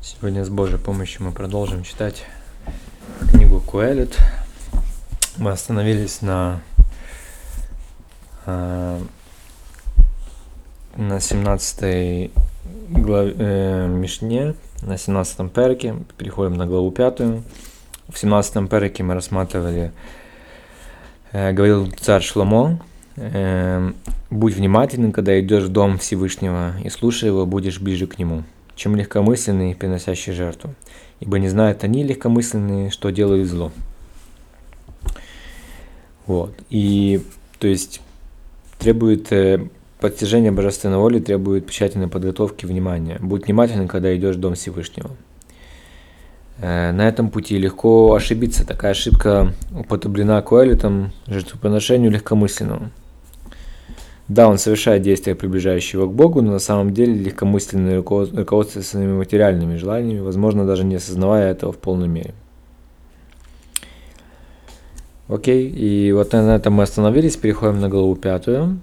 Сегодня с Божьей помощью мы продолжим читать книгу Куэлит. Мы остановились на, э, на 17 главе, э, Мишне, на 17 перке. Переходим на главу 5. В 17 перке мы рассматривали, э, говорил царь Шломо, э, «Будь внимательным, когда идешь в дом Всевышнего, и слушай его, будешь ближе к нему» чем легкомысленные, приносящие жертву, ибо не знают они легкомысленные, что делают зло. Вот. И, то есть, требует э, постижение божественной воли, требует тщательной подготовки внимания. Будь внимательным, когда идешь в Дом Всевышнего. Э, на этом пути легко ошибиться. Такая ошибка употреблена Коэлитом жертвоприношению легкомысленному. Да, он совершает действия, приближающие его к Богу, но на самом деле легкомысленно руководствуется своими материальными желаниями, возможно, даже не осознавая этого в полной мере. Окей, и вот на этом мы остановились, переходим на главу пятую.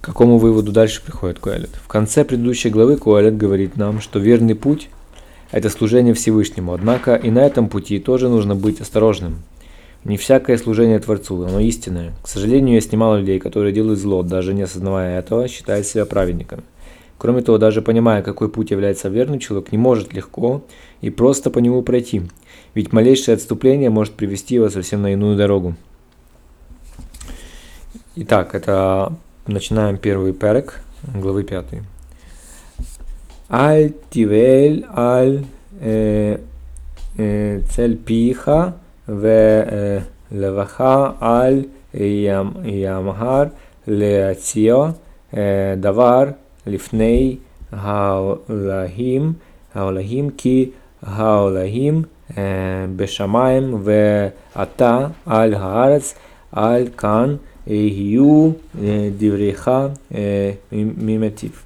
К какому выводу дальше приходит Куэлет? В конце предыдущей главы Куэлет говорит нам, что верный путь – это служение Всевышнему, однако и на этом пути тоже нужно быть осторожным – не всякое служение Творцу, оно истинное. К сожалению, есть немало людей, которые делают зло, даже не осознавая этого, считая себя праведниками. Кроме того, даже понимая, какой путь является верным, человек не может легко и просто по нему пройти, ведь малейшее отступление может привести его совсем на иную дорогу. Итак, это начинаем первый перек, главы 5. Аль тивель аль э, э, цель пиха ולבך על ימהר להציע דבר לפני העולהים, העולהים כי העולהים בשמיים ואתה על הארץ, על כאן יהיו דבריך ממטיב.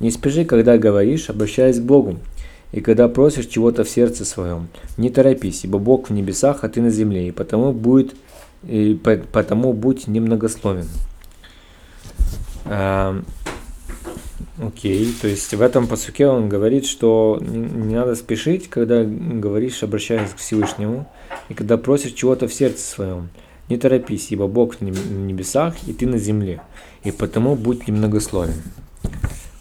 Не спеши, когда говоришь, обращаясь к Богу, и когда просишь чего-то в сердце своем, не торопись, ибо Бог в небесах, а ты на земле, и потому, будет, и потому будь немногословен. А, окей, то есть в этом посуке он говорит, что не, надо спешить, когда говоришь, обращаясь к Всевышнему, и когда просишь чего-то в сердце своем. Не торопись, ибо Бог в небесах, и ты на земле, и потому будь немногословен.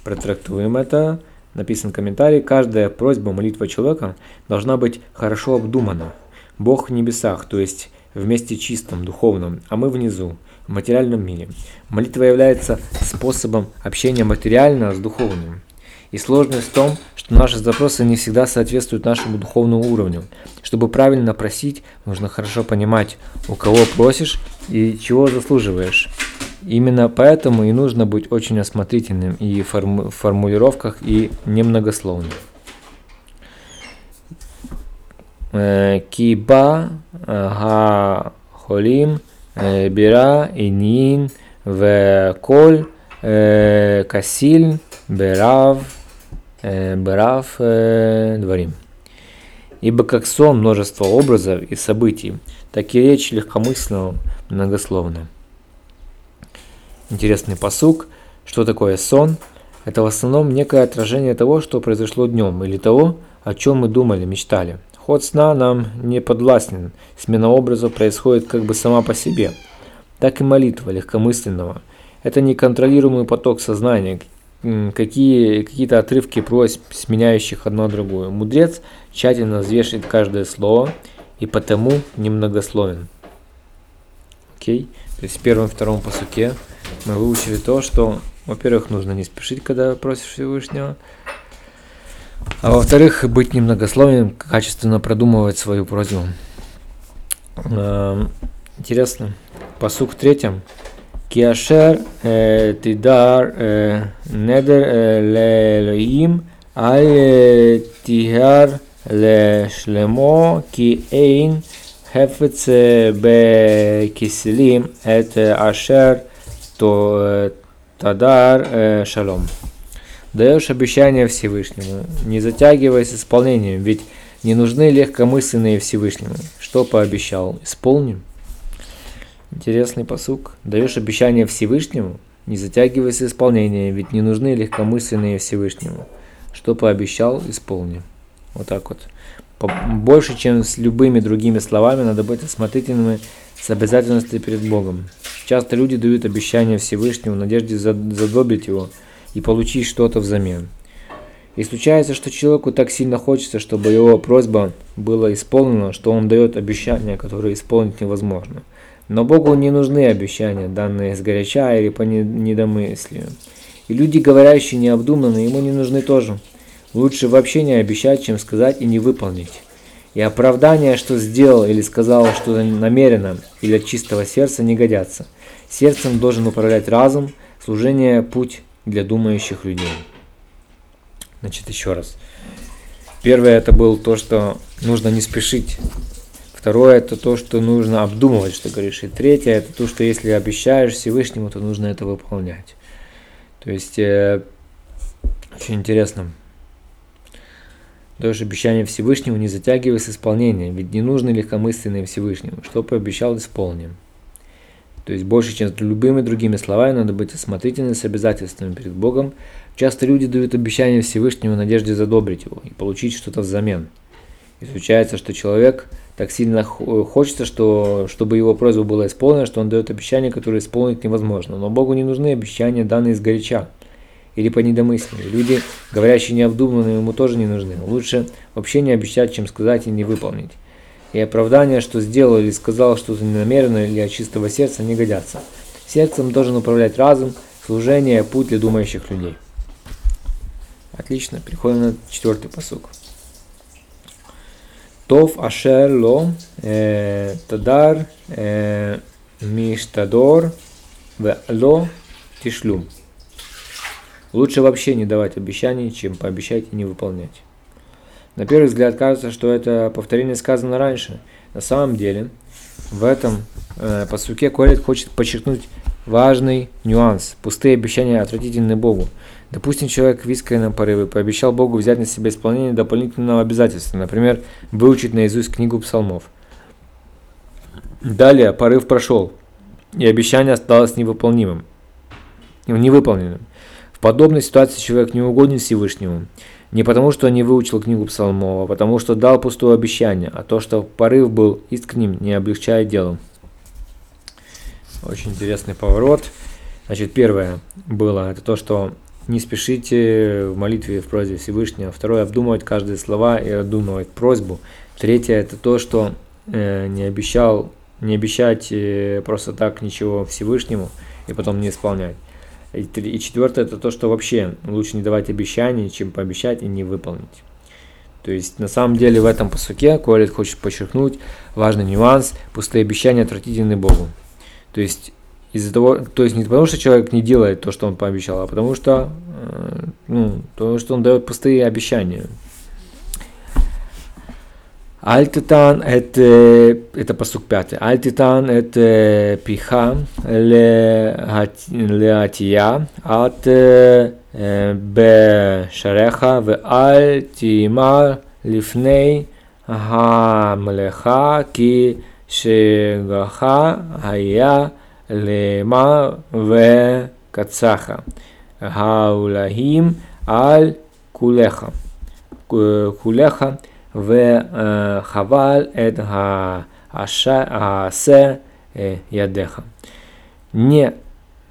Протрактуем это написан комментарий, каждая просьба, молитва человека должна быть хорошо обдумана. Бог в небесах, то есть в месте чистом, духовном, а мы внизу, в материальном мире. Молитва является способом общения материального с духовным. И сложность в том, что наши запросы не всегда соответствуют нашему духовному уровню. Чтобы правильно просить, нужно хорошо понимать, у кого просишь и чего заслуживаешь. Именно поэтому и нужно быть очень осмотрительным и в форму формулировках и немногословным. Э, киба э, га холим э, бира инин в коль касиль берав берав дворим. Ибо как сон множество образов и событий, так и речь легкомысленно многословная. Интересный посук. Что такое сон? Это в основном некое отражение того, что произошло днем, или того, о чем мы думали, мечтали. Ход сна нам не подвластен, смена образа происходит как бы сама по себе. Так и молитва легкомысленного. Это неконтролируемый поток сознания, какие, какие-то отрывки просьб, сменяющих одно другое. Мудрец тщательно взвешивает каждое слово и потому немногословен. Окей? То есть в первом и втором посуке мы выучили то, что, во-первых, нужно не спешить, когда просишь Всевышнего, а во-вторых, быть немногословным, качественно продумывать свою просьбу. Эм, интересно. Посук в третьем. Киашер э, тидар э, недер э, лелоим аль тигар ле шлемо ки эйн – Хефец бекиселим эт ашер то тадар шалом. Даешь обещание Всевышнему, не затягивай с исполнением, ведь не нужны легкомысленные Всевышнему. Что пообещал? Исполним. Интересный посук. Даешь обещание Всевышнему, не затягивай с исполнением, ведь не нужны легкомысленные Всевышнему. Что пообещал, исполним. Вот так вот. Больше, чем с любыми другими словами, надо быть осмотрительными с обязательностью перед Богом. Часто люди дают обещания Всевышнему в надежде задобрить его и получить что-то взамен. И случается, что человеку так сильно хочется, чтобы его просьба была исполнена, что он дает обещания, которые исполнить невозможно. Но Богу не нужны обещания, данные с горяча или по недомыслию. И люди, говорящие необдуманно, ему не нужны тоже. Лучше вообще не обещать, чем сказать и не выполнить. И оправдания, что сделал или сказал что-то намеренно или от чистого сердца, не годятся. Сердцем должен управлять разум, служение – путь для думающих людей. Значит, еще раз. Первое это было то, что нужно не спешить. Второе это то, что нужно обдумывать, что говоришь. И третье это то, что если обещаешь Всевышнему, то нужно это выполнять. То есть э, очень интересно. Даешь обещание Всевышнему, не затягивай с исполнением, ведь не нужно легкомысленное Всевышнему. Что пообещал, исполним. То есть больше, чем с любыми другими словами, надо быть осмотрительным с обязательствами перед Богом. Часто люди дают обещание Всевышнему в надежде задобрить его и получить что-то взамен. И случается, что человек так сильно хочется, что, чтобы его просьба была исполнена, что он дает обещание, которое исполнить невозможно. Но Богу не нужны обещания, данные из горяча или по недомыслию. Люди, говорящие необдуманно, ему тоже не нужны. Лучше вообще не обещать, чем сказать и не выполнить и оправдания, что сделал или сказал что-то ненамеренно или от чистого сердца, не годятся. Сердцем должен управлять разум, служение – путь для думающих людей. Отлично, переходим на четвертый посук. Тов ашер ло э, тадар э, миштадор в ло тишлю. Лучше вообще не давать обещаний, чем пообещать и не выполнять. На первый взгляд кажется, что это повторение сказано раньше. На самом деле, в этом э, посуке Колет хочет подчеркнуть важный нюанс. Пустые обещания отвратительны Богу. Допустим, человек в искреннем порыве пообещал Богу взять на себя исполнение дополнительного обязательства, например, выучить наизусть книгу псалмов. Далее порыв прошел, и обещание осталось невыполнимым, невыполненным. В подобной ситуации человек не угоден Всевышнему. Не потому, что не выучил книгу псалмов, а потому, что дал пустое обещание, а то, что порыв был искренним, не облегчает дело. Очень интересный поворот. Значит, первое было, это то, что не спешите в молитве в просьбе Всевышнего. Второе, обдумывать каждые слова и обдумывать просьбу. Третье, это то, что э, не обещал, не обещать э, просто так ничего Всевышнему и потом не исполнять. И, четвертое это то, что вообще лучше не давать обещаний, чем пообещать и не выполнить. То есть на самом деле в этом посуке Колет хочет подчеркнуть важный нюанс, пустые обещания отвратительны Богу. То есть из-за того, то есть не потому, что человек не делает то, что он пообещал, а потому что, э, ну, то, что он дает пустые обещания. אל תטען את, אה, את הפסוק פאתי, אל תטען את אה, פיך לעטייה עד אה, בשעריך ואל תאמר לפני המלאכה כי שגרך היה למר וקצחה. האולהים על כולך. כולך в э, хаваль эт асе а, э, ядеха. Не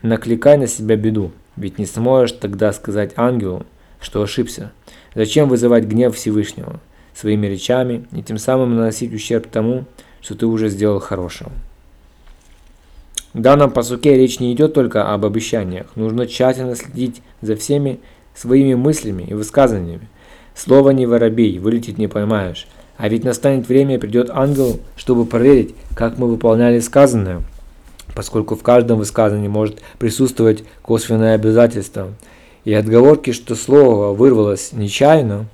накликай на себя беду, ведь не сможешь тогда сказать ангелу, что ошибся. Зачем вызывать гнев Всевышнего своими речами и тем самым наносить ущерб тому, что ты уже сделал хорошего? В данном посуке речь не идет только об обещаниях. Нужно тщательно следить за всеми своими мыслями и высказываниями, Слово не воробей, вылететь не поймаешь. А ведь настанет время, придет ангел, чтобы проверить, как мы выполняли сказанное, поскольку в каждом высказании может присутствовать косвенное обязательство. И отговорки, что слово вырвалось нечаянно,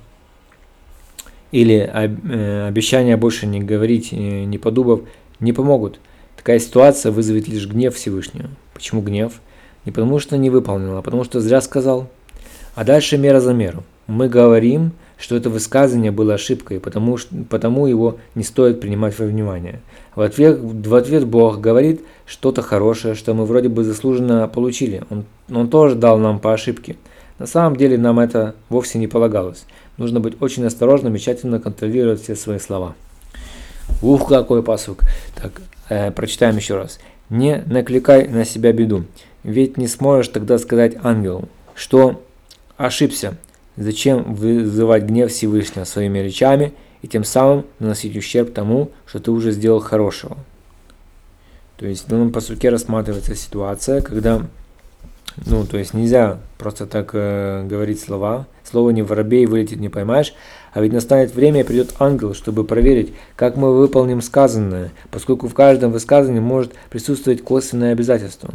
или э, обещание больше не говорить, э, не подумав, не помогут. Такая ситуация вызовет лишь гнев Всевышнего. Почему гнев? Не потому что не выполнил, а потому что зря сказал. А дальше мера за меру мы говорим, что это высказывание было ошибкой, потому, потому его не стоит принимать во внимание. В ответ, в ответ Бог говорит что-то хорошее, что мы вроде бы заслуженно получили. Он, он тоже дал нам по ошибке. На самом деле нам это вовсе не полагалось. Нужно быть очень осторожным и тщательно контролировать все свои слова. Ух, какой посук. Так, э, прочитаем еще раз. Не накликай на себя беду, ведь не сможешь тогда сказать ангелу, что ошибся. Зачем вызывать гнев Всевышнего своими речами и тем самым наносить ущерб тому, что ты уже сделал хорошего. То есть в данном посуке рассматривается ситуация, когда ну, то есть нельзя просто так э, говорить слова. Слово не воробей вылетит, не поймаешь. А ведь настанет время и придет ангел, чтобы проверить, как мы выполним сказанное, поскольку в каждом высказании может присутствовать косвенное обязательство.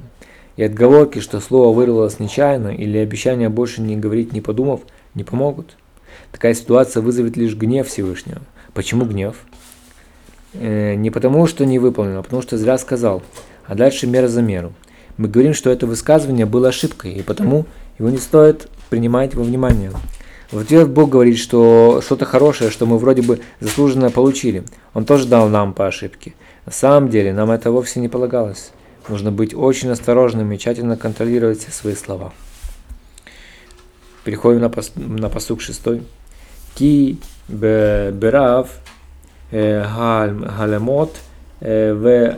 И отговорки, что слово вырвалось нечаянно, или обещание больше не говорить не подумав, не помогут. Такая ситуация вызовет лишь гнев Всевышнего. Почему гнев? Э, не потому, что не выполнил, а потому, что зря сказал. А дальше мера за меру мы говорим, что это высказывание было ошибкой, и потому его не стоит принимать во внимание. В ответ Бог говорит, что что-то хорошее, что мы вроде бы заслуженно получили, Он тоже дал нам по ошибке. На самом деле нам это вовсе не полагалось. Нужно быть очень осторожным и тщательно контролировать все свои слова. Переходим на, пос, на посук 6. Ки берав халемот э, э, в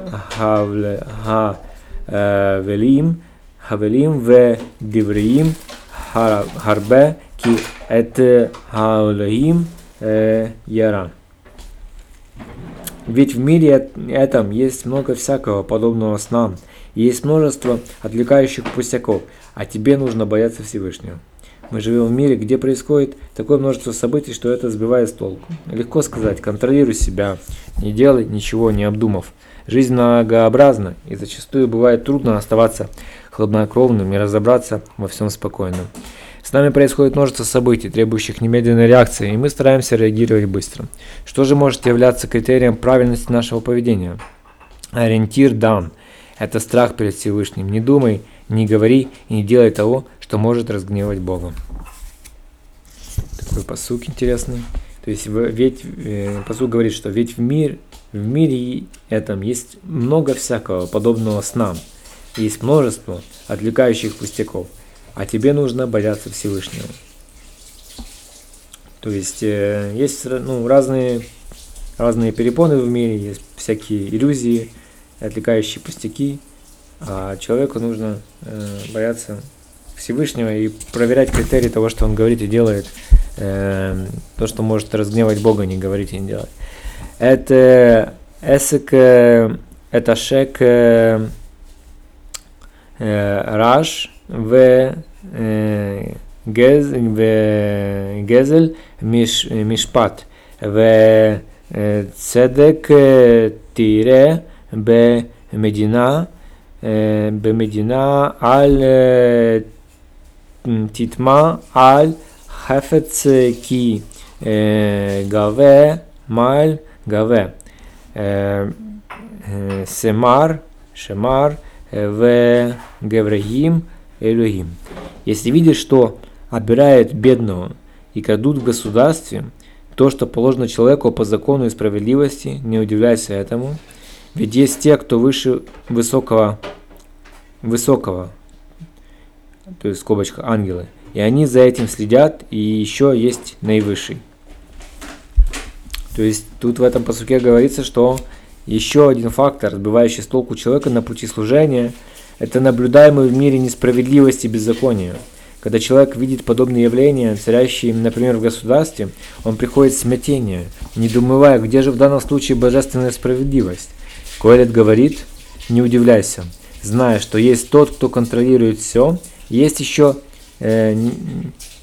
хавелим э, хавелим в дивриим харбе ки эт хаулеим яран. Ведь в мире этом есть много всякого подобного снам, и есть множество отвлекающих пустяков, а тебе нужно бояться Всевышнего. Мы живем в мире, где происходит такое множество событий, что это сбивает с толку. Легко сказать, контролируй себя, не делай ничего не обдумав. Жизнь многообразна, и зачастую бывает трудно оставаться хладнокровным и разобраться во всем спокойно. С нами происходит множество событий, требующих немедленной реакции, и мы стараемся реагировать быстро. Что же может являться критерием правильности нашего поведения? Ориентир дан. Это страх перед Всевышним. Не думай, не говори и не делай того, что может разгневать Бога. Такой посук интересный. То есть ведь э, посук говорит, что ведь в мир в мире этом есть много всякого подобного снам. Есть множество отвлекающих пустяков а тебе нужно бояться Всевышнего. То есть э, есть ну, разные, разные перепоны в мире, есть всякие иллюзии, отвлекающие пустяки, а человеку нужно э, бояться Всевышнего и проверять критерии того, что он говорит и делает, э, то, что может разгневать Бога, не говорить и не делать. Это эсэк, э, это шек, э, э, раш, וגז, אה, וגזל מש, משפט, וצדק אה, אה, תראה במדינה, במדינה על תטמע על חפץ כי גבה מעל גבה. סמר, שמר וגבריים Элюгим. Если видишь, что обирают бедного и крадут в государстве то, что положено человеку по закону и справедливости, не удивляйся этому, ведь есть те, кто выше высокого, высокого, то есть скобочка ангелы, и они за этим следят, и еще есть наивысший. То есть тут в этом посуке говорится, что еще один фактор, сбивающий с толку человека на пути служения, это наблюдаемый в мире несправедливость и беззаконие. Когда человек видит подобные явления, царящие, например, в государстве, он приходит в смятение, недоумевая, где же в данном случае божественная справедливость. Коэлет говорит, не удивляйся, зная, что есть тот, кто контролирует все, есть еще э,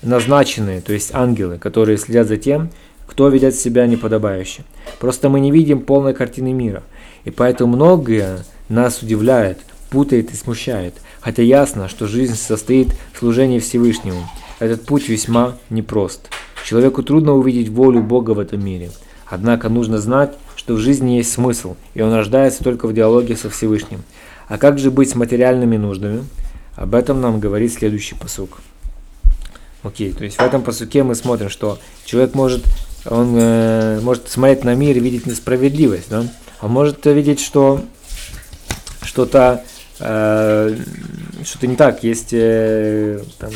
назначенные, то есть ангелы, которые следят за тем, кто ведет себя неподобающе. Просто мы не видим полной картины мира, и поэтому многое нас удивляет, путает и смущает, хотя ясно, что жизнь состоит в служении Всевышнему. Этот путь весьма непрост. Человеку трудно увидеть волю Бога в этом мире. Однако нужно знать, что в жизни есть смысл, и он рождается только в диалоге со Всевышним. А как же быть с материальными нуждами? Об этом нам говорит следующий посук. Окей, то есть в этом посуке мы смотрим, что человек может он э, может смотреть на мир и видеть несправедливость, да? Он может видеть, что что-то что-то не так, есть э, там,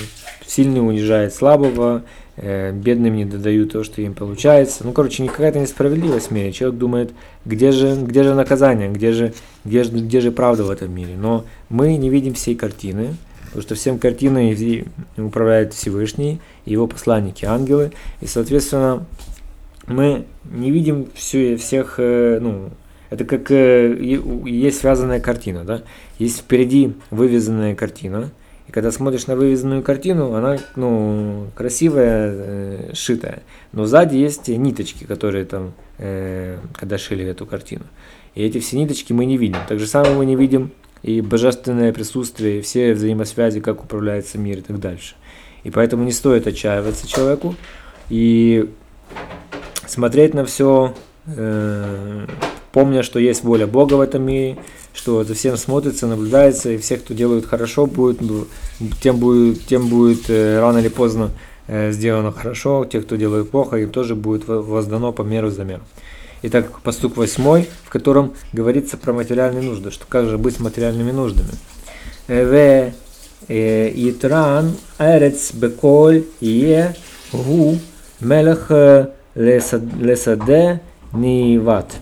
сильный унижает слабого, э, бедным не додают то, что им получается. Ну, короче, какая-то несправедливость в мире. Человек думает, где же, где же наказание, где же, где, же, где же правда в этом мире. Но мы не видим всей картины, потому что всем картиной управляет Всевышний, его посланники, ангелы. И, соответственно, мы не видим все, всех, э, ну, это как э, есть связанная картина, да? Есть впереди вывезенная картина, и когда смотришь на вывезенную картину, она, ну, красивая, э, шитая, но сзади есть ниточки, которые там, э, когда шили эту картину. И эти все ниточки мы не видим. Так же самое мы не видим и божественное присутствие, и все взаимосвязи, как управляется мир и так дальше. И поэтому не стоит отчаиваться человеку и смотреть на все э, помня, что есть воля Бога в этом мире, что за всем смотрится, наблюдается, и всех, кто делает хорошо, будет, ну, тем будет, тем будет э, рано или поздно э, сделано хорошо, те, кто делает плохо, им тоже будет воздано по меру за меру. Итак, поступ восьмой, в котором говорится про материальные нужды, что как же быть с материальными нуждами. В Итран Эрец Беколь Е Гу Мелех Лесаде Ниват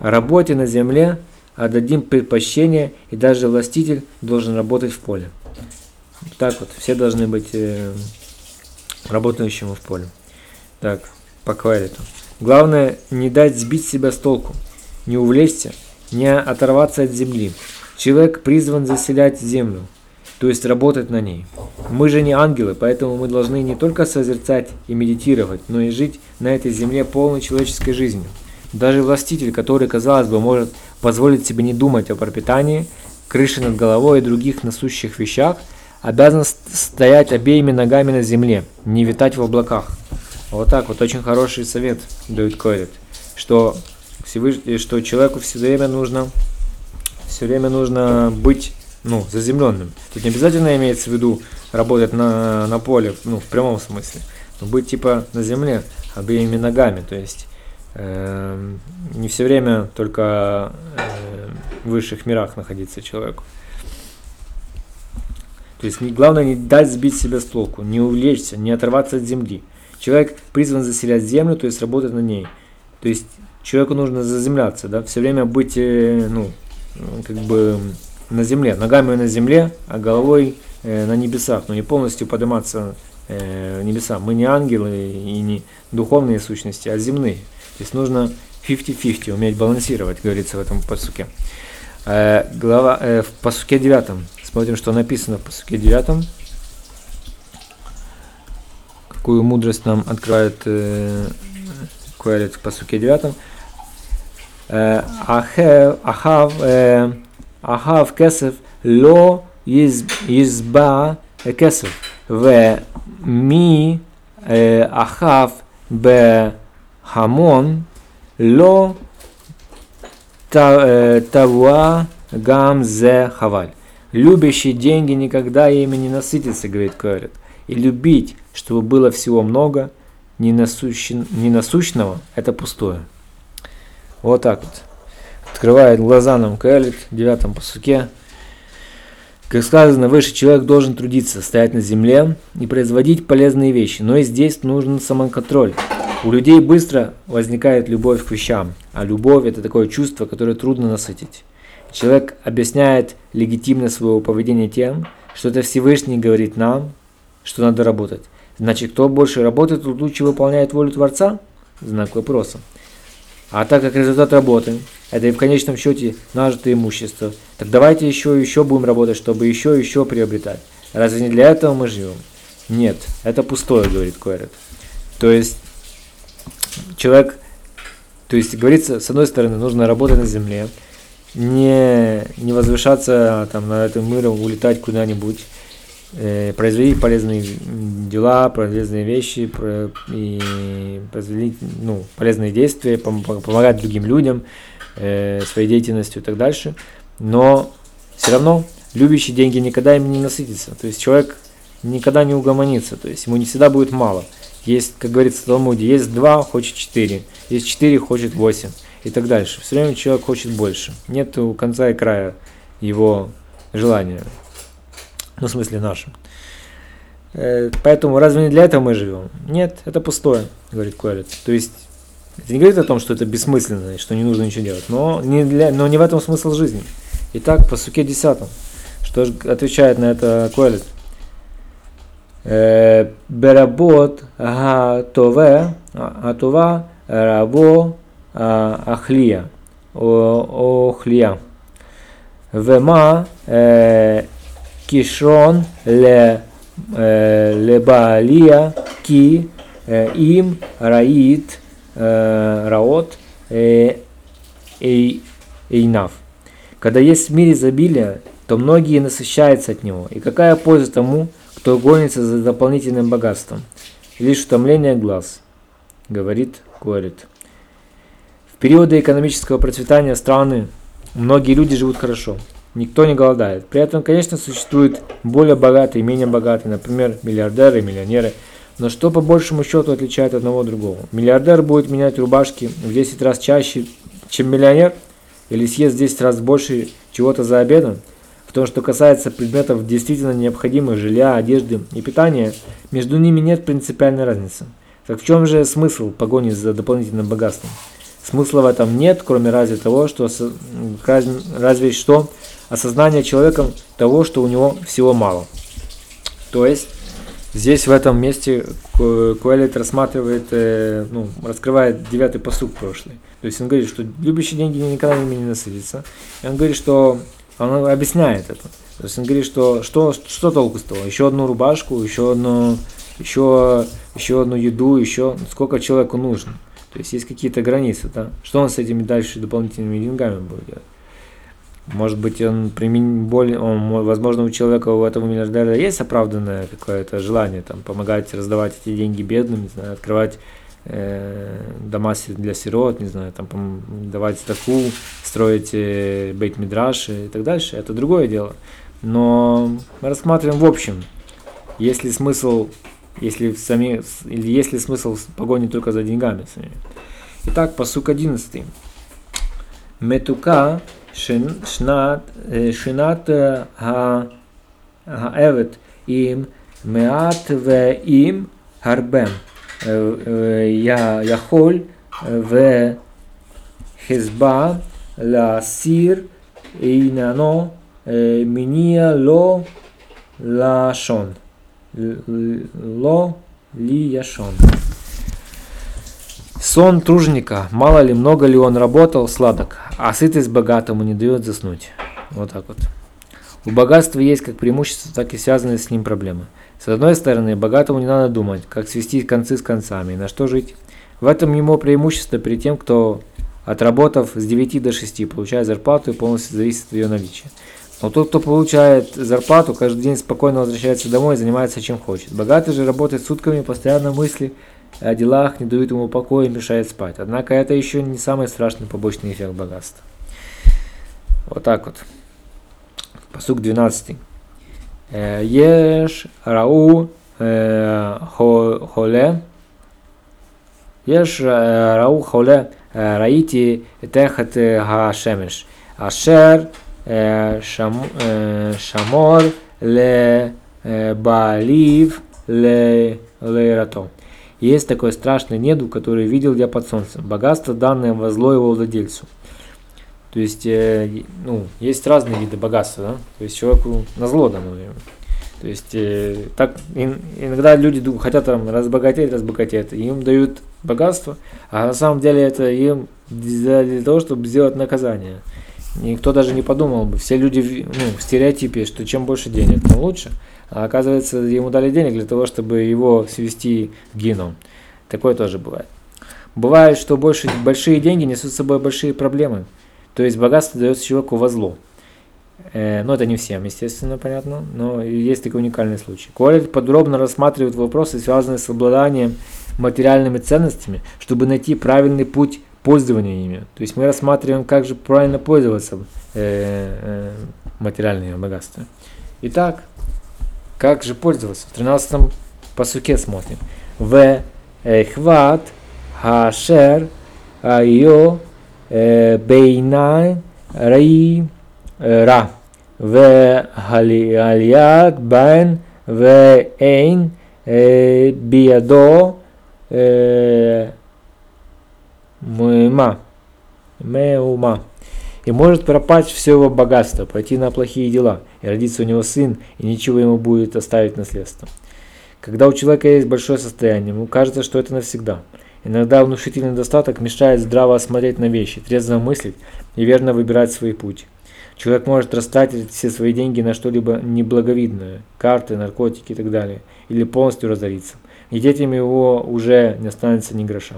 работе на земле отдадим предпочтение, и даже властитель должен работать в поле. Так вот, все должны быть э, работающими в поле. Так, по квариту. Главное, не дать сбить себя с толку, не увлечься, не оторваться от земли. Человек призван заселять землю, то есть работать на ней. Мы же не ангелы, поэтому мы должны не только созерцать и медитировать, но и жить на этой земле полной человеческой жизнью. Даже властитель, который, казалось бы, может позволить себе не думать о пропитании, крыше над головой и других насущих вещах, обязан стоять обеими ногами на земле, не витать в облаках. Вот так вот очень хороший совет дают Койрит, что, что человеку все время нужно все время нужно быть ну, заземленным. Тут не обязательно имеется в виду работать на, на поле, ну, в прямом смысле, но быть типа на земле обеими ногами, то есть не все время только э, в высших мирах находиться человеку. То есть главное не дать сбить себя с толку, не увлечься, не оторваться от земли. Человек призван заселять землю, то есть работать на ней. То есть человеку нужно заземляться, да, все время быть, э, ну, как бы на земле, ногами на земле, а головой э, на небесах, но не полностью подниматься э, небеса. Мы не ангелы и не духовные сущности, а земные. То есть нужно 50-50, уметь балансировать, говорится в этом посуке. Э, глава, э, в посуке 9. Смотрим, что написано в посуке 9. Какую мудрость нам открывает э, Куэлит в посуке 9. Э, ахав, э, ахав кесев ло изба кесев. В ми ахав бе Хамон ло тавуа гам зе хаваль. Любящий деньги никогда ими не насытится, говорит Койрет. И любить, чтобы было всего много, ненасущен, ненасущного, это пустое. Вот так вот. Открывает глаза нам Койрет в девятом посуке. Как сказано выше, человек должен трудиться, стоять на земле и производить полезные вещи. Но и здесь нужен самоконтроль. У людей быстро возникает любовь к вещам, а любовь это такое чувство, которое трудно насытить. Человек объясняет легитимность своего поведения тем, что это Всевышний говорит нам, что надо работать. Значит, кто больше работает, тот лучше выполняет волю Творца? Знак вопроса. А так как результат работы – это и в конечном счете нажитое имущество, так давайте еще и еще будем работать, чтобы еще и еще приобретать. Разве не для этого мы живем? Нет, это пустое, говорит Койрет. То есть человек, то есть говорится, с одной стороны, нужно работать на земле, не, не возвышаться там на этом мире, улетать куда-нибудь, э, производить полезные дела, полезные вещи, про, и производить ну, полезные действия, пом- помогать другим людям э, своей деятельностью и так дальше. Но все равно любящий деньги никогда им не насытится. То есть человек никогда не угомонится, то есть ему не всегда будет мало. Есть, как говорится в Талмуде, есть два, хочет четыре. Есть четыре, хочет восемь. И так дальше. Все время человек хочет больше. Нет у конца и края его желания. Ну, в смысле нашем. Э, поэтому разве не для этого мы живем? Нет, это пустое, говорит Куэлит. То есть это не говорит о том, что это бессмысленно, и что не нужно ничего делать, но не, для, но не в этом смысл жизни. Итак, по суке 10, что же отвечает на это Куэлит? Беработ Гатове, Атова а Рабо а, Ахлия. Охлия. Вема Кишрон Ле Лебаалия Ки Им Раит Раот Эйнав. Когда есть в мире изобилие, то многие насыщаются от него. И какая польза тому, кто гонится за дополнительным богатством? Лишь утомление глаз, говорит Куарит. В периоды экономического процветания страны Многие люди живут хорошо, никто не голодает. При этом, конечно, существуют более богатые и менее богатые, например, миллиардеры, миллионеры. Но что по большему счету отличает одного от другого? Миллиардер будет менять рубашки в 10 раз чаще, чем миллионер? Или съест в 10 раз больше чего-то за обедом? В том, что касается предметов действительно необходимых, жилья, одежды и питания, между ними нет принципиальной разницы. Так в чем же смысл погони за дополнительным богатством? Смысла в этом нет, кроме разве того, что разве что осознание человеком того, что у него всего мало. То есть здесь в этом месте Куэлит рассматривает, э, ну, раскрывает девятый посуд прошлый. То есть он говорит, что любящий деньги никогда не насытится. И он говорит, что он объясняет это. То есть он говорит, что что, что толку с того? Еще одну рубашку, еще одну, еще, еще одну еду, еще сколько человеку нужно. То есть есть какие-то границы, да? Что он с этими дальше дополнительными деньгами будет делать? Может быть, он применит более, он, возможно, у человека, у этого миллиардера есть оправданное какое-то желание там помогать раздавать эти деньги бедным, не знаю, открывать Э, дома для сирот, не знаю, там давать стаку, строить э, бейт мидраш и так дальше, это другое дело. Но мы рассматриваем в общем, есть ли смысл, если, сами, или есть ли смысл погони только за деньгами сами. Итак, посук 11. Метука шинат, э, шинат гаэвет им меат ве им харбем – я Яхоль в Хезба ла сир инано миния ло лашон. Ло ли яшон. Сон труженика, мало ли, много ли он работал, сладок, а сытость богатому не дает заснуть. Вот так вот. У богатства есть как преимущества, так и связанные с ним проблемы. С одной стороны, богатому не надо думать, как свести концы с концами на что жить. В этом ему преимущество перед тем, кто, отработав с 9 до 6, получает зарплату и полностью зависит от ее наличия. Но тот, кто получает зарплату, каждый день спокойно возвращается домой и занимается чем хочет. Богатый же работает сутками, постоянно мысли о делах не дают ему покоя и мешает спать. Однако это еще не самый страшный побочный эффект богатства. Вот так вот. Посук 12. Э, Еш э, э, рау холе. Еш рау холе раити техат гашемеш. Ашер шамор ле балив ле лейрато. Есть такой страшный недуг, который видел я под солнцем. Богатство, данное возло его владельцу. То есть, э, ну, есть разные виды богатства, да? То есть человеку на зло дано. То есть, э, так in, иногда люди думают, хотят там разбогатеть, разбогатеть, им дают богатство, а на самом деле это им для, для того, чтобы сделать наказание. Никто даже не подумал бы. Все люди ну, в стереотипе, что чем больше денег, тем лучше. А оказывается, ему дали денег для того, чтобы его свести в геном. Такое тоже бывает. Бывает, что больше, большие деньги несут с собой большие проблемы. То есть богатство дается человеку во зло. Э, но это не всем, естественно, понятно. Но есть такой уникальный случай. Колледж подробно рассматривает вопросы, связанные с обладанием материальными ценностями, чтобы найти правильный путь пользования ими. То есть мы рассматриваем, как же правильно пользоваться э, э, материальными богатствами. Итак, как же пользоваться? В 13 посуке смотрим. В хват хашер айо Э, Бейна Раи э, Ра. В Галият Бен В Эйн э, Биадо Мема. Меума. И может пропасть все его богатство, пойти на плохие дела, и родиться у него сын, и ничего ему будет оставить наследство. Когда у человека есть большое состояние, ему кажется, что это навсегда – Иногда внушительный достаток мешает здраво осмотреть на вещи, трезво мыслить и верно выбирать свой путь. Человек может растратить все свои деньги на что-либо неблаговидное, карты, наркотики и так далее, или полностью разориться. И детям его уже не останется ни гроша.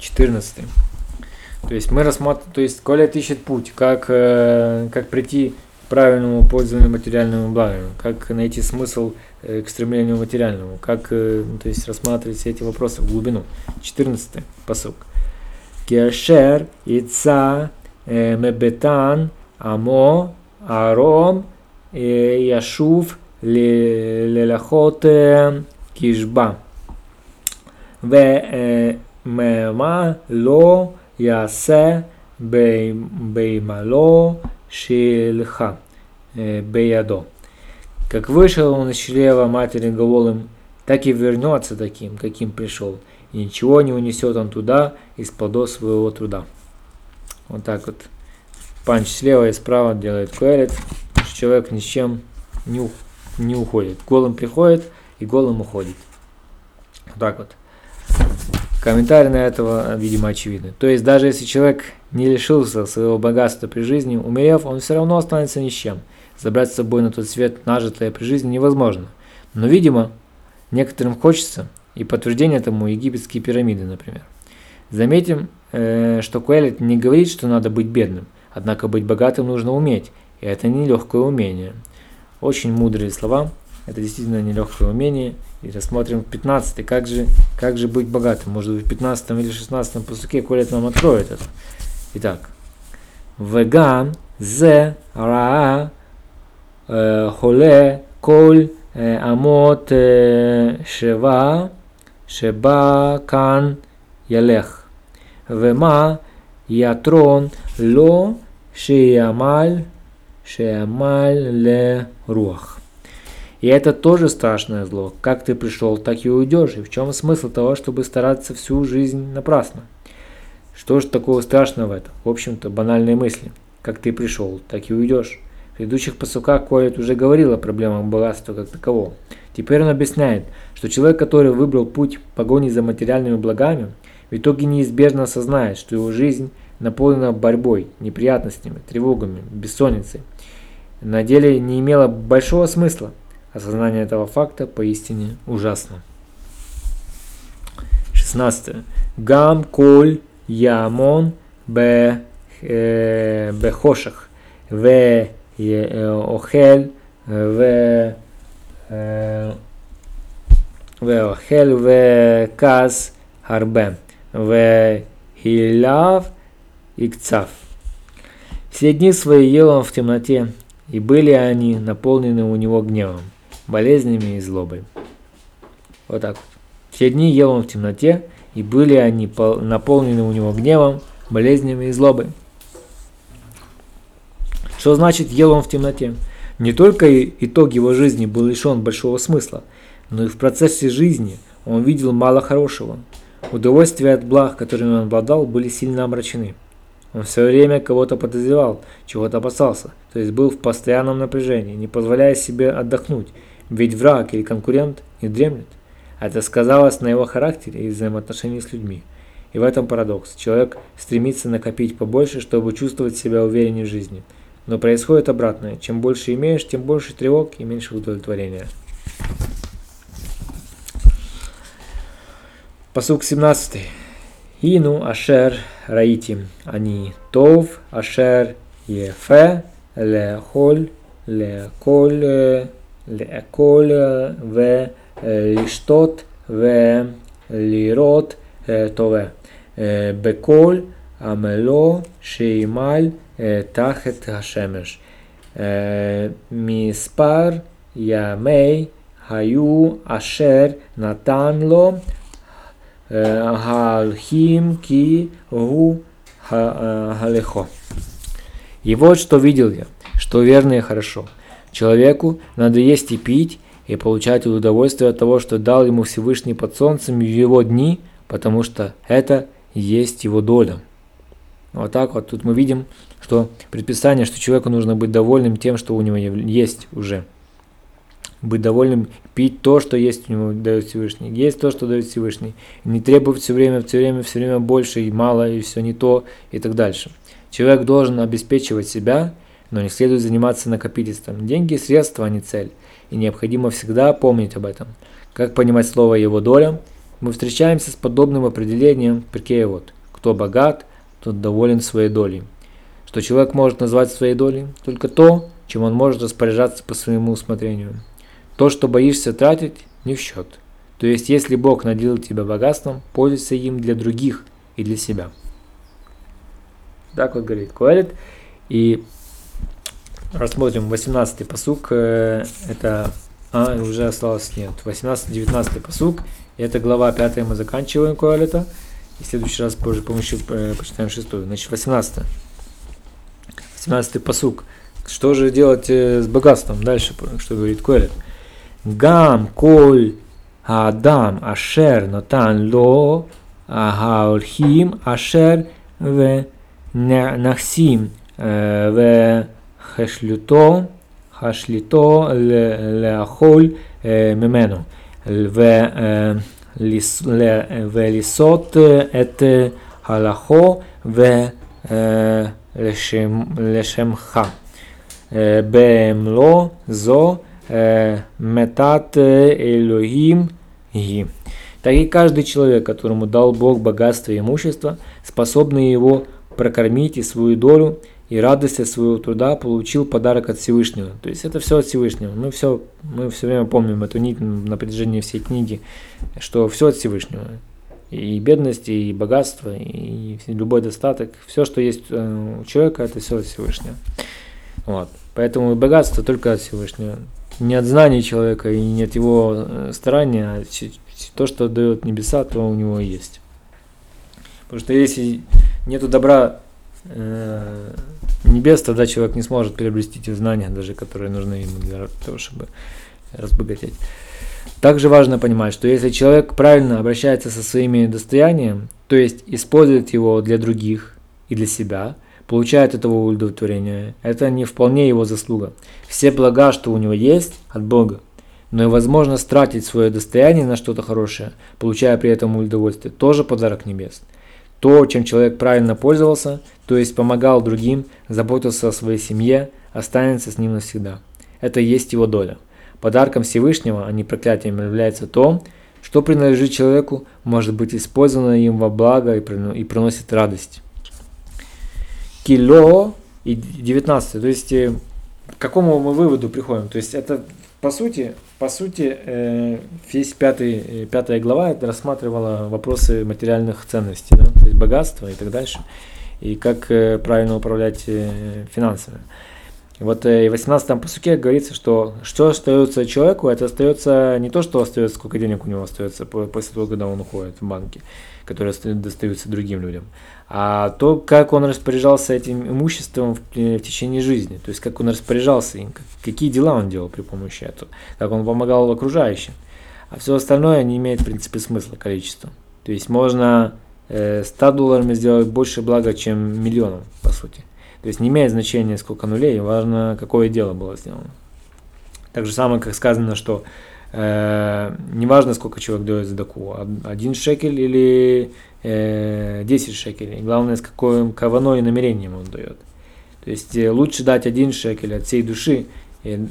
14. То есть мы рассматриваем, то есть Коля ищет путь, как, э, как прийти правильному пользованию материальным благом, как найти смысл э, к стремлению материальному, как э, ну, то есть рассматривать все эти вопросы в глубину. 14 посок. Кешер ица мебетан амо аром яшув лелахот кишба. וממה לא יעשה בעמלו Шельха э, Беядо. Как вышел он из чрева матери голым, так и вернется таким, каким пришел. И ничего не унесет он туда из плодов своего труда. Вот так вот. Панч слева и справа делает куэлит. Человек ни с чем не, не уходит. Голым приходит и голым уходит. Вот так вот. Комментарий на этого, видимо, очевидный. То есть, даже если человек не лишился своего богатства при жизни, умерев, он все равно останется ни с чем. Забрать с собой на тот свет нажитое при жизни невозможно. Но, видимо, некоторым хочется, и подтверждение этому египетские пирамиды, например. Заметим, э, что Куэлит не говорит, что надо быть бедным, однако быть богатым нужно уметь, и это нелегкое умение. Очень мудрые слова, это действительно нелегкое умение. И рассмотрим 15. Как же, как же быть богатым? Может быть, в 15 или 16 посуке Колет нам откроет это. Итак. Веган зе ра э, холе коль э, амот э, шева шеба кан ялех. Вема ятрон ло шиямаль шиямаль ле руах и это тоже страшное зло. Как ты пришел, так и уйдешь. И в чем смысл того, чтобы стараться всю жизнь напрасно? Что же такого страшного в этом? В общем-то, банальные мысли. Как ты пришел, так и уйдешь. В предыдущих посуках Коэт уже говорил о проблемах богатства как такового. Теперь он объясняет, что человек, который выбрал путь погони за материальными благами, в итоге неизбежно осознает, что его жизнь наполнена борьбой, неприятностями, тревогами, бессонницей. На деле не имела большого смысла – Осознание этого факта поистине ужасно. 16. Гам коль ямон бе э, бехошах в э, охель в э, в охель в каз арбе в хилав, и кцав. Все дни свои ел он в темноте, и были они наполнены у него гневом болезнями и злобой. Вот так вот. Все дни ел он в темноте, и были они наполнены у него гневом, болезнями и злобой. Что значит ел он в темноте? Не только итог его жизни был лишен большого смысла, но и в процессе жизни он видел мало хорошего. Удовольствия от благ, которыми он обладал, были сильно омрачены. Он все время кого-то подозревал, чего-то опасался, то есть был в постоянном напряжении, не позволяя себе отдохнуть ведь враг или конкурент не дремлет. Это сказалось на его характере и взаимоотношении с людьми. И в этом парадокс. Человек стремится накопить побольше, чтобы чувствовать себя увереннее в жизни. Но происходит обратное. Чем больше имеешь, тем больше тревог и меньше удовлетворения. Посук 17. Ину ашер раити. Они тов ашер ефе лехоль леколь לאכול ולשתות ולראות טובה. בכל עמלו שימל תחת השמש. מספר ימי היו אשר נתן לו ההלכים כי הוא הלכו. И вот что видел я, что верно и хорошо – Человеку надо есть и пить, и получать удовольствие от того, что дал ему Всевышний под солнцем в его дни, потому что это есть его доля. Вот так вот тут мы видим, что предписание, что человеку нужно быть довольным тем, что у него есть уже. Быть довольным, пить то, что есть у него дает Всевышний, есть то, что дает Всевышний. Не требовать все время, все время, все время больше и мало, и все не то, и так дальше. Человек должен обеспечивать себя, но не следует заниматься накопительством. Деньги – средства, а не цель. И необходимо всегда помнить об этом. Как понимать слово «его доля»? Мы встречаемся с подобным определением в вот. Кто богат – тот доволен своей долей. Что человек может назвать своей долей? Только то, чем он может распоряжаться по своему усмотрению. То, что боишься тратить, не в счет. То есть, если Бог наделил тебя богатством, пользуйся им для других и для себя. Так вот говорит Куэлит. И рассмотрим 18-й посук. Э, это... А, уже осталось нет. 18-19 посук. Это глава 5 мы заканчиваем Куэлита. И в следующий раз позже помощью э, почитаем шестую. Значит, 18. 18 посук. Что же делать э, с богатством? Дальше, что говорит Куэлет. Гам коль адам ашер нотан ло агаорхим ашер в нахсим в חשלותו, חשליתו לאכול ממנו. ולסות את הלכו ולשמך. במלוא זו метат Элохим ги. Так и каждый человек, которому дал Бог богатство и имущество, способный его прокормить и свою долю, и радость от своего труда получил подарок от Всевышнего. То есть это все от Всевышнего. Мы все, мы все время помним эту нить на протяжении всей книги, что все от Всевышнего. И бедность, и богатство, и любой достаток, все, что есть э, у человека, это все от Всевышнего. Вот. Поэтому богатство только от Всевышнего. Не от знаний человека и не от его э, старания, а то, что дает небеса, то у него есть. Потому что если нету добра небес, тогда человек не сможет приобрести те знания, даже которые нужны ему для того, чтобы разбогатеть. Также важно понимать, что если человек правильно обращается со своими достояниями, то есть использует его для других и для себя, получает этого удовлетворения, это не вполне его заслуга. Все блага, что у него есть, от Бога. Но и возможность тратить свое достояние на что-то хорошее, получая при этом удовольствие, тоже подарок небес. То, чем человек правильно пользовался, то есть помогал другим, заботился о своей семье, останется с ним навсегда. Это и есть его доля. Подарком Всевышнего, а не проклятием, является то, что принадлежит человеку, может быть использовано им во благо и приносит радость. Кило и 19. То есть, э, к какому мы выводу приходим? То есть, это по сути, по сути, э, весь пятый, э, пятая глава это рассматривала вопросы материальных ценностей, да, богатства и так дальше, и как э, правильно управлять финансами. Вот и в 18 посуке говорится, что что остается человеку, это остается не то, что остается, сколько денег у него остается после того, когда он уходит в банки, которые достаются другим людям, а то, как он распоряжался этим имуществом в, в течение жизни, то есть как он распоряжался им, какие дела он делал при помощи этого, как он помогал окружающим. А все остальное не имеет, в принципе, смысла, количества. То есть можно э, 100 долларами сделать больше блага, чем миллионом, по сути. То есть не имеет значения, сколько нулей, важно, какое дело было сделано. Так же самое, как сказано, что э, неважно, сколько человек дает сдаку, один шекель или э, 10 шекелей. Главное, с какой каваной намерением он дает. То есть э, лучше дать один шекель от всей души.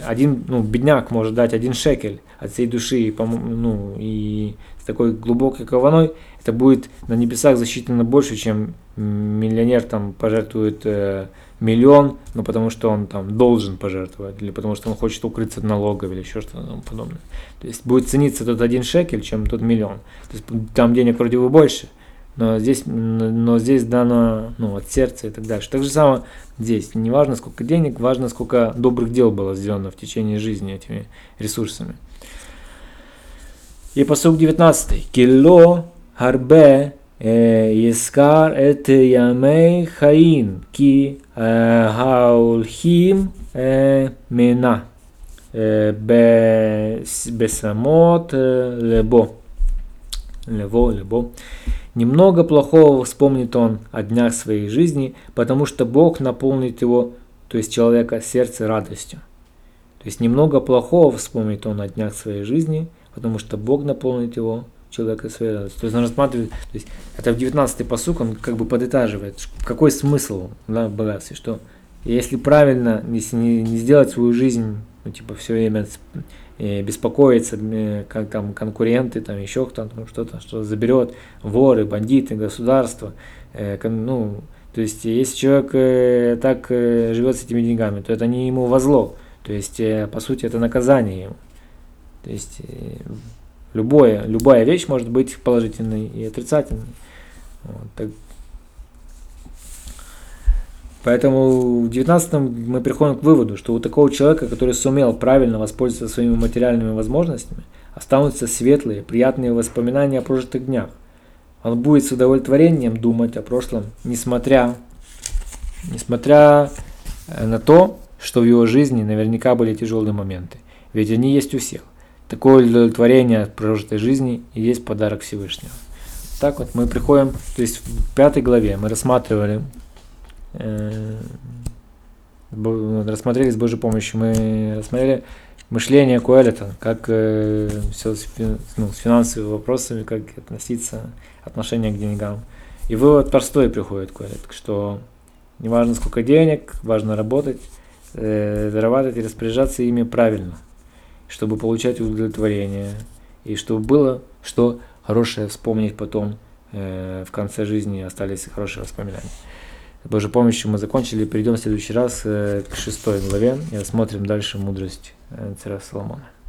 Один, ну, бедняк может дать один шекель от всей души, и, ну, и такой глубокой каваной, это будет на небесах засчитано больше, чем миллионер там пожертвует э, миллион, ну потому что он там должен пожертвовать, или потому что он хочет укрыться от налогов или еще что-то подобное. То есть будет цениться тот один шекель, чем тот миллион. То есть там денег вроде бы больше, но здесь, но здесь дано ну, от сердца и так дальше. Так же самое здесь. Не важно, сколько денег, важно, сколько добрых дел было сделано в течение жизни этими ресурсами. И посук 19. Кило харбе э, искар эт ямей хаим ки э, хаулхим э, мена бесамот лебо. Лево, лебо. Немного плохого вспомнит он о днях своей жизни, потому что Бог наполнит его, то есть человека, сердце радостью. То есть немного плохого вспомнит он о днях своей жизни, потому что Бог наполнит его, человека своей радостью. То есть он рассматривает, то есть это в 19-й посук, он как бы подытаживает, какой смысл да, в богатстве, что если правильно, если не, не сделать свою жизнь, ну, типа, все время э, беспокоиться, э, как там конкуренты, там еще кто-то, что-то, что заберет, воры, бандиты, государство, э, ну, то есть, если человек э, так э, живет с этими деньгами, то это не ему возло. То есть, э, по сути, это наказание ему. То есть, э, любое, любая вещь может быть положительной и отрицательной. Вот, так, Поэтому в 19 мы приходим к выводу, что у такого человека, который сумел правильно воспользоваться своими материальными возможностями, останутся светлые, приятные воспоминания о прожитых днях. Он будет с удовлетворением думать о прошлом, несмотря, несмотря э, на то, что в его жизни наверняка были тяжелые моменты. Ведь они есть у всех. Такое удовлетворение от прожитой жизни и есть подарок Всевышнего. Так вот мы приходим, то есть в пятой главе мы рассматривали Э, рассмотрели с Божьей помощью, мы рассмотрели мышление Куэлета, как э, все с, ну, с финансовыми вопросами, как относиться, отношение к деньгам. И вывод простой приходит Куэлет, что не важно сколько денег, важно работать, э, зарабатывать и распоряжаться ими правильно, чтобы получать удовлетворение, и чтобы было что хорошее вспомнить потом э, в конце жизни, остались хорошие воспоминания. С Божьей помощью мы закончили. Перейдем в следующий раз э, к шестой главе и рассмотрим дальше мудрость э, царя Соломона.